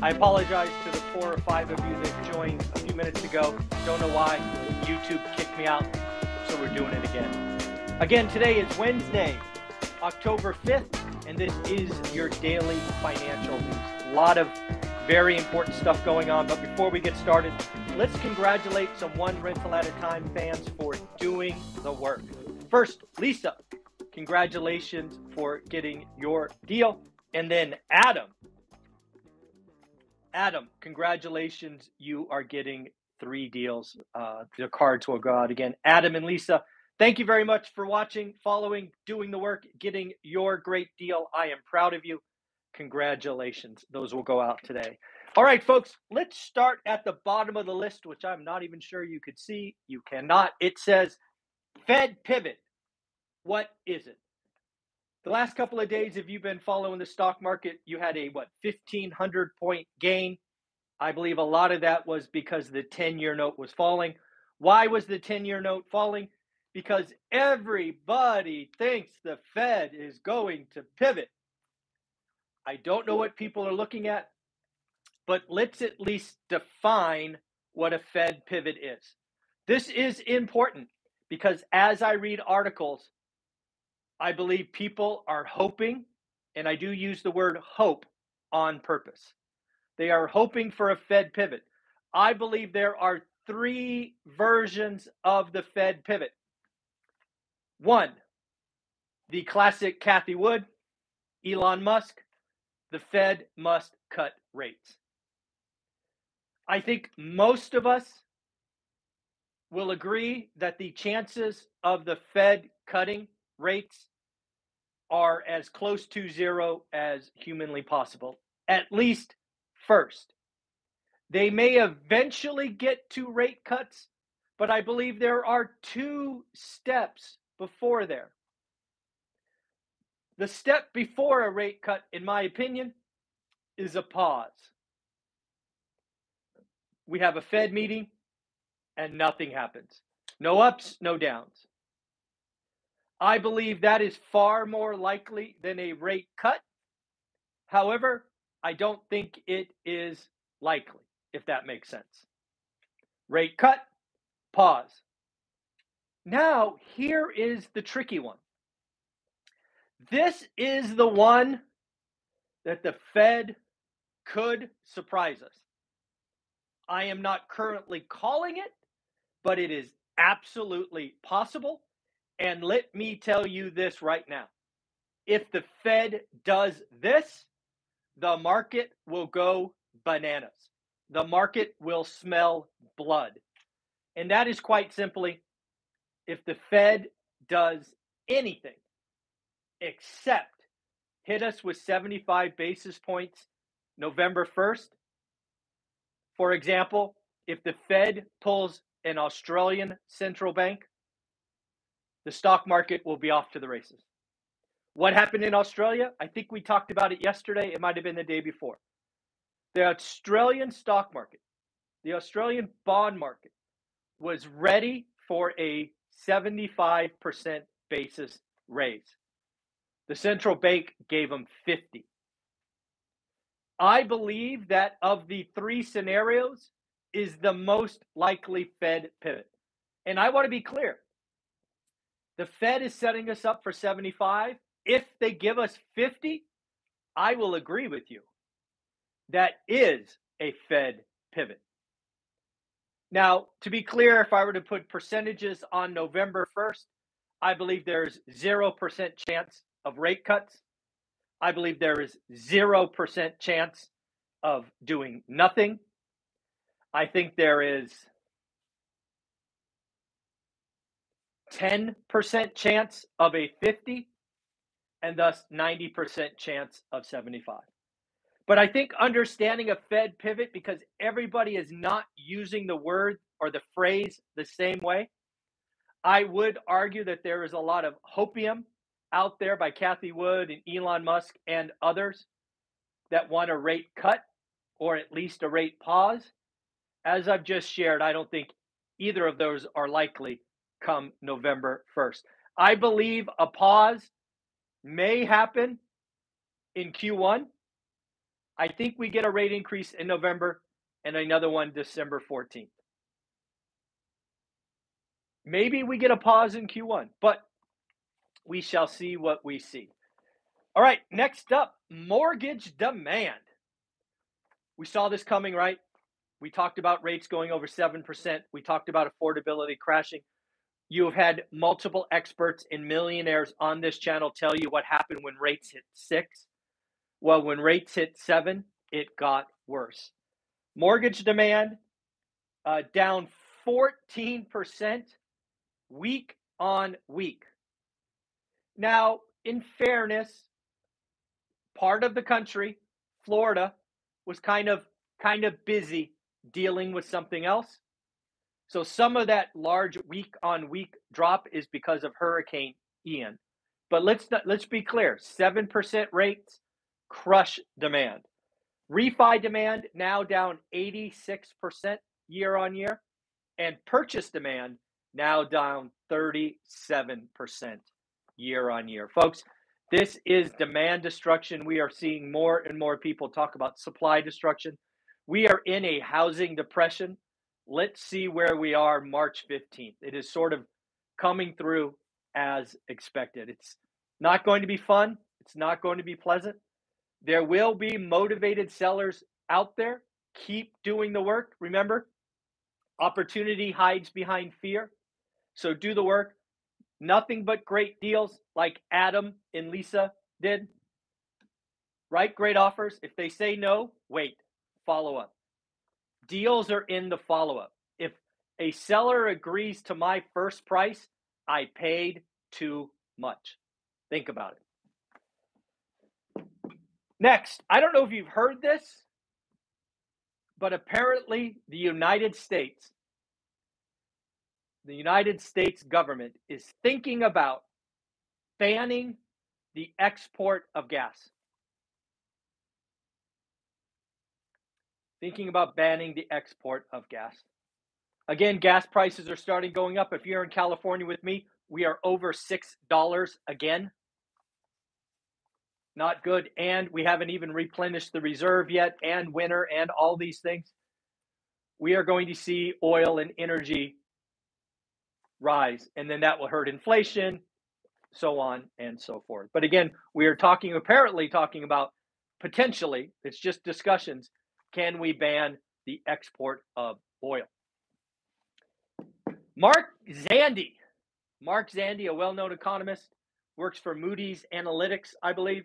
I apologize to the four or five of you that joined a few minutes ago. Don't know why. YouTube kicked me out, so we're doing it again. Again, today is Wednesday, October 5th, and this is your daily financial news. A lot of very important stuff going on, but before we get started, let's congratulate some One Rental at a Time fans for doing the work. First, Lisa, congratulations for getting your deal. And then Adam, Adam, congratulations. You are getting three deals. Uh, the cards will go out again. Adam and Lisa, thank you very much for watching, following, doing the work, getting your great deal. I am proud of you. Congratulations. Those will go out today. All right, folks, let's start at the bottom of the list, which I'm not even sure you could see. You cannot. It says Fed pivot. What is it? The last couple of days, if you've been following the stock market, you had a what 1500 point gain. I believe a lot of that was because the 10 year note was falling. Why was the 10 year note falling? Because everybody thinks the Fed is going to pivot. I don't know what people are looking at, but let's at least define what a Fed pivot is. This is important because as I read articles, I believe people are hoping, and I do use the word hope on purpose. They are hoping for a Fed pivot. I believe there are three versions of the Fed pivot. One, the classic Cathie Wood, Elon Musk, the Fed must cut rates. I think most of us will agree that the chances of the Fed cutting rates are as close to zero as humanly possible, at least first. They may eventually get to rate cuts, but I believe there are two steps before there. The step before a rate cut, in my opinion, is a pause. We have a Fed meeting and nothing happens. No ups, no downs. I believe that is far more likely than a rate cut. However, I don't think it is likely, if that makes sense. Rate cut, pause. Now, here is the tricky one. This is the one that the Fed could surprise us. I am not currently calling it, but it is absolutely possible. And let me tell you this right now. If the Fed does this, the market will go bananas. The market will smell blood. And that is quite simply if the Fed does anything except hit us with 75 basis points November 1st. For example, if the Fed pulls an Australian central bank, the stock market will be off to the races. What happened in Australia? I think we talked about it yesterday. It might have been the day before. The Australian stock market, the Australian bond market, was ready for a 75% basis raise. The central bank gave them 50. I believe that of the three scenarios is the most likely Fed pivot. And I want to be clear. The Fed is setting us up for 75. If they give us 50, I will agree with you. That is a Fed pivot. Now, to be clear, if I were to put percentages on November 1st, I believe there's 0% chance of rate cuts. I believe there is 0% chance of doing nothing. I think there is 10% chance of a 50 and thus 90% chance of 75. But I think understanding a Fed pivot because everybody is not using the word or the phrase the same way. I would argue that there is a lot of hopium out there by Cathie Wood and Elon Musk and others that want a rate cut or at least a rate pause. As I've just shared, I don't think either of those are likely come November 1st. I believe a pause may happen in Q1. I think we get a rate increase in November and another one December 14th. Maybe we get a pause in Q1, but we shall see what we see. All right, next up mortgage demand. We saw this coming, right? We talked about rates going over 7%. We talked about affordability crashing. You have had multiple experts and millionaires on this channel tell you what happened when rates hit six. Well, when rates hit seven, it got worse. Mortgage demand uh, down 14% week on week. Now, in fairness, part of the country, Florida, was kind of kind of busy dealing with something else. So some of that large week on week drop is because of Hurricane Ian. But let's not, let's be clear, 7% rates crush demand. Refi demand now down 86% year on year and purchase demand now down 37% year on year. Folks, this is demand destruction. We are seeing more and more people talk about supply destruction. We are in a housing depression. Let's see where we are March 15th. It is sort of coming through as expected. It's not going to be fun. It's not going to be pleasant. There will be motivated sellers out there. Keep doing the work. Remember, opportunity hides behind fear. So do the work. Nothing but great deals like Adam and Lisa did. Right? Great offers. If they say no, wait, follow up. Deals are in the follow up. If a seller agrees to my first price, I paid too much. Think about it. Next, I don't know if you've heard this, but apparently the United States the United States government is thinking about banning the export of gas. Thinking about banning the export of gas. Again, gas prices are starting going up. If you're in California with me, we are over $6 again. Not good. And we haven't even replenished the reserve yet, and winter, and all these things. We are going to see oil and energy rise, and then that will hurt inflation, so on and so forth. But again, we are talking, apparently, talking about potentially, it's just discussions. Can we ban the export of oil? Mark Zandi, Mark Zandi, a well known economist, works for Moody's Analytics, I believe,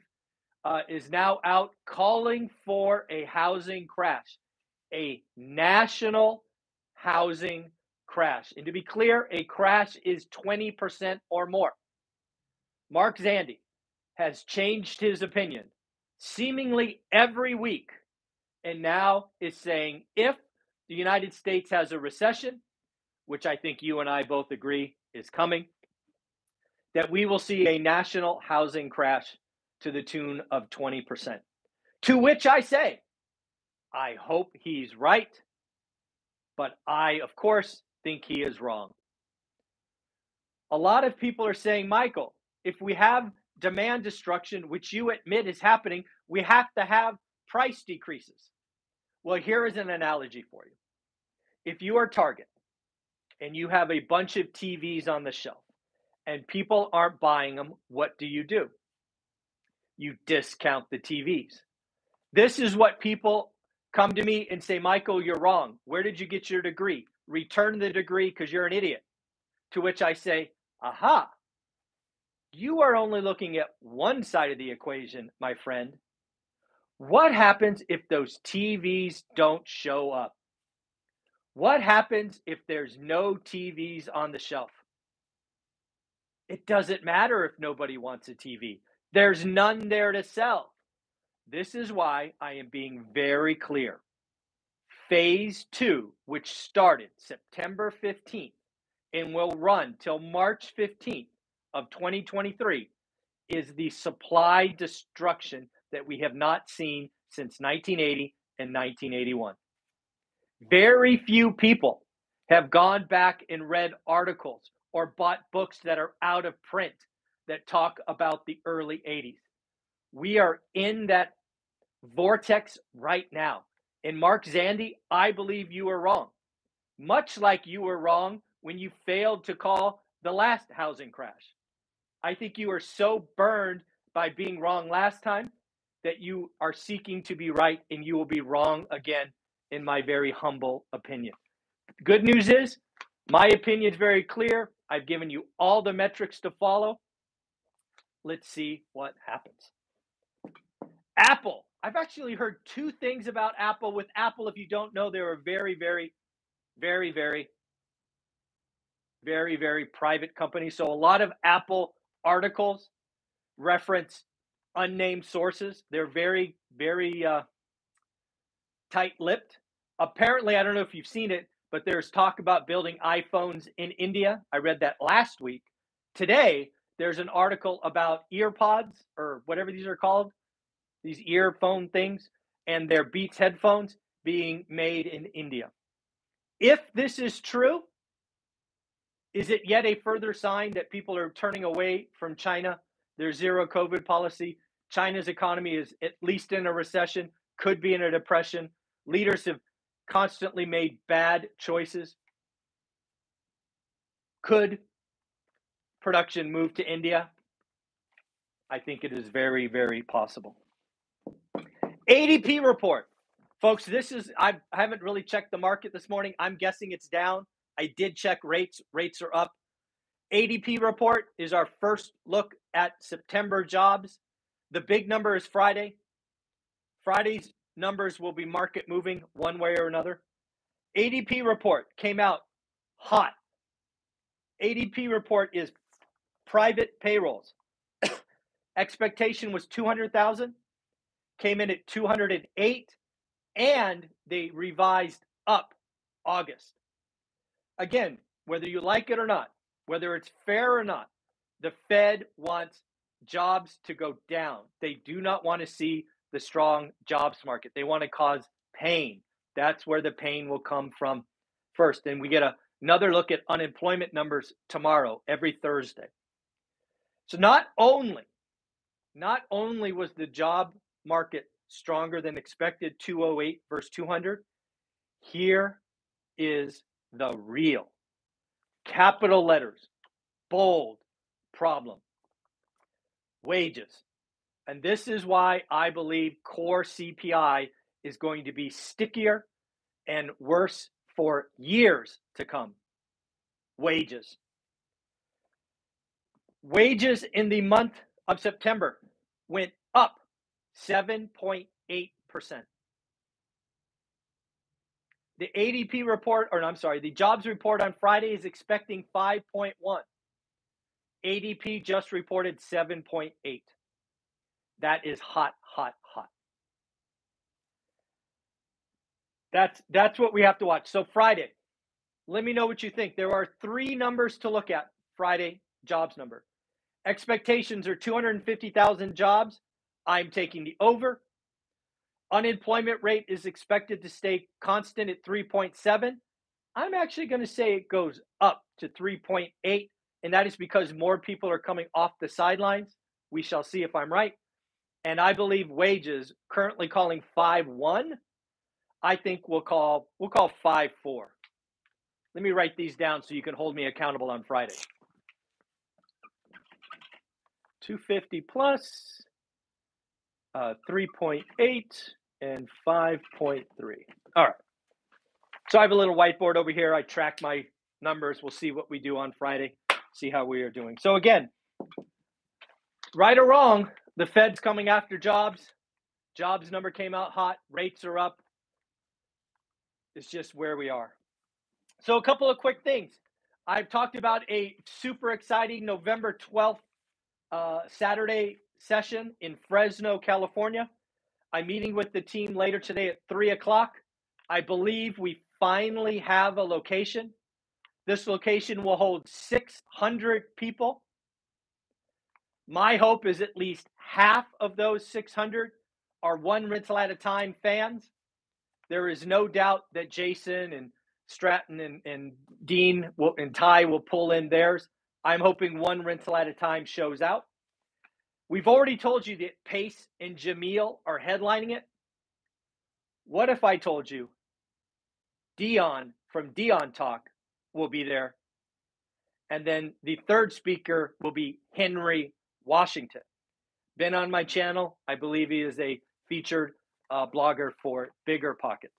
uh, is now out calling for a housing crash, a national housing crash. And to be clear, a crash is 20% or more. Mark Zandi has changed his opinion seemingly every week and now is saying if the United States has a recession, which I think you and I both agree is coming, that we will see a national housing crash to the tune of 20%. To which I say, I hope he's right. But I, of course, think he is wrong. A lot of people are saying, Michael, if we have demand destruction, which you admit is happening, we have to have price decreases. Well, here is an analogy for you. If you are Target and you have a bunch of TVs on the shelf and people aren't buying them, what do you do? You discount the TVs. This is what people come to me and say, Michael, you're wrong. Where did you get your degree? return the degree because you're an idiot. To which I say, aha, you are only looking at one side of the equation, my friend. What happens if those TVs don't show up? What happens if there's no TVs on the shelf? It doesn't matter if nobody wants a TV. There's none there to sell. This is why I am being very clear. Phase two, which started September 15th and will run till March 15th of 2023, is the supply destruction that we have not seen since 1980 and 1981. Very few people have gone back and read articles or bought books that are out of print that talk about the early 80s. We are in that vortex right now. And Mark Zandi, I believe you were wrong. Much like you were wrong when you failed to call the last housing crash. I think you are so burned by being wrong last time that you are seeking to be right and you will be wrong again, in my very humble opinion. Good news is, my opinion is very clear. I've given you all the metrics to follow. Let's see what happens. Apple. I've actually heard two things about Apple. With Apple, if you don't know, they're a very, very, very, very, very, very private company. So a lot of Apple articles reference unnamed sources. They're very, very uh, tight lipped. Apparently, I don't know if you've seen it, but there's talk about building iPhones in India. I read that last week. Today, there's an article about earpods or whatever these are called, these earphone things, and their Beats headphones being made in India. If this is true, is it yet a further sign that people are turning away from China, their zero COVID policy? China's economy is at least in a recession, could be in a depression. Leaders have constantly made bad choices. Could production move to India? I think it is very, very possible. ADP report. Folks, this is, I haven't really checked the market this morning. I'm guessing it's down. I did check rates. Rates are up. ADP report is our first look at September jobs. The big number is Friday. Friday's numbers will be market moving one way or another. ADP report came out hot. ADP report is private payrolls. Expectation was 200,000, came in at 208, and they revised up August. Again, whether you like it or not, whether it's fair or not, the Fed wants jobs to go down. They do not want to see the strong jobs market. They want to cause pain. That's where the pain will come from first. And we get a, another look at unemployment numbers tomorrow, every Thursday. So not only, not only was the job market stronger than expected, 208 versus 200, here is the real capital letters, bold problem wages. And this is why I believe core CPI is going to be stickier and worse for years to come. Wages. Wages in the month of September went up 7.8%. The ADP report, or I'm sorry, the jobs report on Friday is expecting 5.1. ADP just reported 7.8. That is hot, hot, hot. That's that's what we have to watch. So Friday, let me know what you think. There are three numbers to look at. Friday jobs number. Expectations are 250,000 jobs. I'm taking the over. Unemployment rate is expected to stay constant at 3.7. I'm actually going to say it goes up to 3.8 and that is because more people are coming off the sidelines. We shall see if I'm right. And I believe wages currently calling 5-1. I think we'll call we'll call 5-4. Let me write these down so you can hold me accountable on Friday. 250 plus uh, 3.8 and 5.3. All right. So I have a little whiteboard over here. I track my numbers. We'll see what we do on Friday see how we are doing. So again, right or wrong, the Fed's coming after jobs. Jobs number came out hot, rates are up. It's just where we are. So a couple of quick things. I've talked about a super exciting November 12th uh, Saturday session in Fresno, California. I'm meeting with the team later today at three o'clock. I believe we finally have a location. This location will hold 600 people. My hope is at least half of those 600 are one rental at a time fans. There is no doubt that Jason and Stratton and, and Dean will, and Ty will pull in theirs. I'm hoping one rental at a time shows out. We've already told you that Pace and Jamil are headlining it. What if I told you Dion from Dion Talk will be there? And then the third speaker will be Henry Washington. Been on my channel. I believe he is a featured uh, blogger for Bigger Pockets.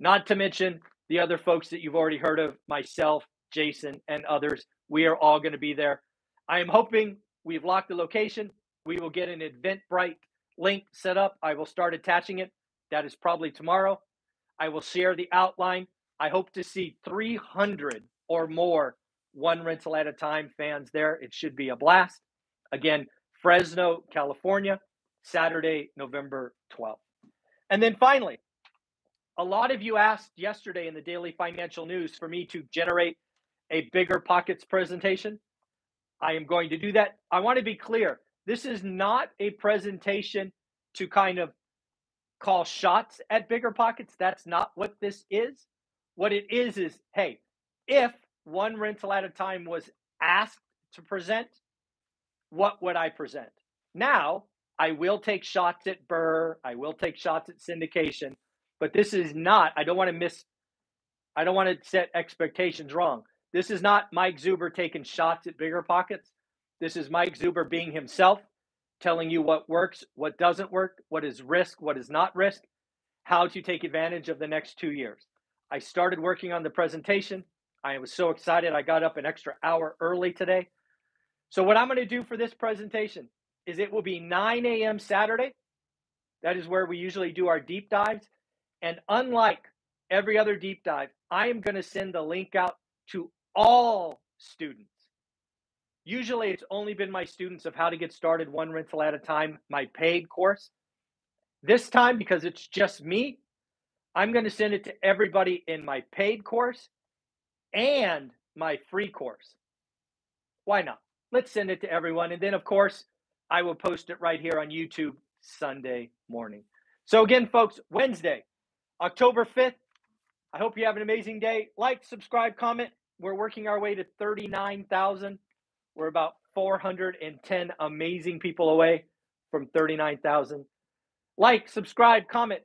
Not to mention the other folks that you've already heard of, myself, Jason, and others. We are all going to be there. I am hoping we've locked the location. We will get an Eventbrite link set up. I will start attaching it. That is probably tomorrow. I will share the outline. I hope to see 300 or more one rental at a time fans there. It should be a blast. Again, Fresno, California, Saturday, November 12th. And then finally, a lot of you asked yesterday in the daily financial news for me to generate a bigger pockets presentation. I am going to do that. I want to be clear this is not a presentation to kind of call shots at bigger pockets. That's not what this is. What it is is hey, if one rental at a time was asked to present, what would I present? Now, I will take shots at BRRRR, I will take shots at syndication, but this is not, I don't want to miss, I don't want to set expectations wrong. This is not Mike Zuber taking shots at bigger pockets. This is Mike Zuber being himself, telling you what works, what doesn't work, what is risk, what is not risk, how to take advantage of the next two years. I started working on the presentation. I was so excited. I got up an extra hour early today. So, what I'm going to do for this presentation is it will be 9 a.m. Saturday. That is where we usually do our deep dives. And unlike every other deep dive, I am going to send the link out to all students. Usually it's only been my students of how to get started one rental at a time, my paid course. This time, because it's just me, I'm going to send it to everybody in my paid course and my free course. Why not? Let's send it to everyone. And then, of course, I will post it right here on YouTube Sunday morning. So, again, folks, Wednesday, October 5th. I hope you have an amazing day. Like, subscribe, comment. We're working our way to 39,000. We're about 410 amazing people away from 39,000. Like, subscribe, comment.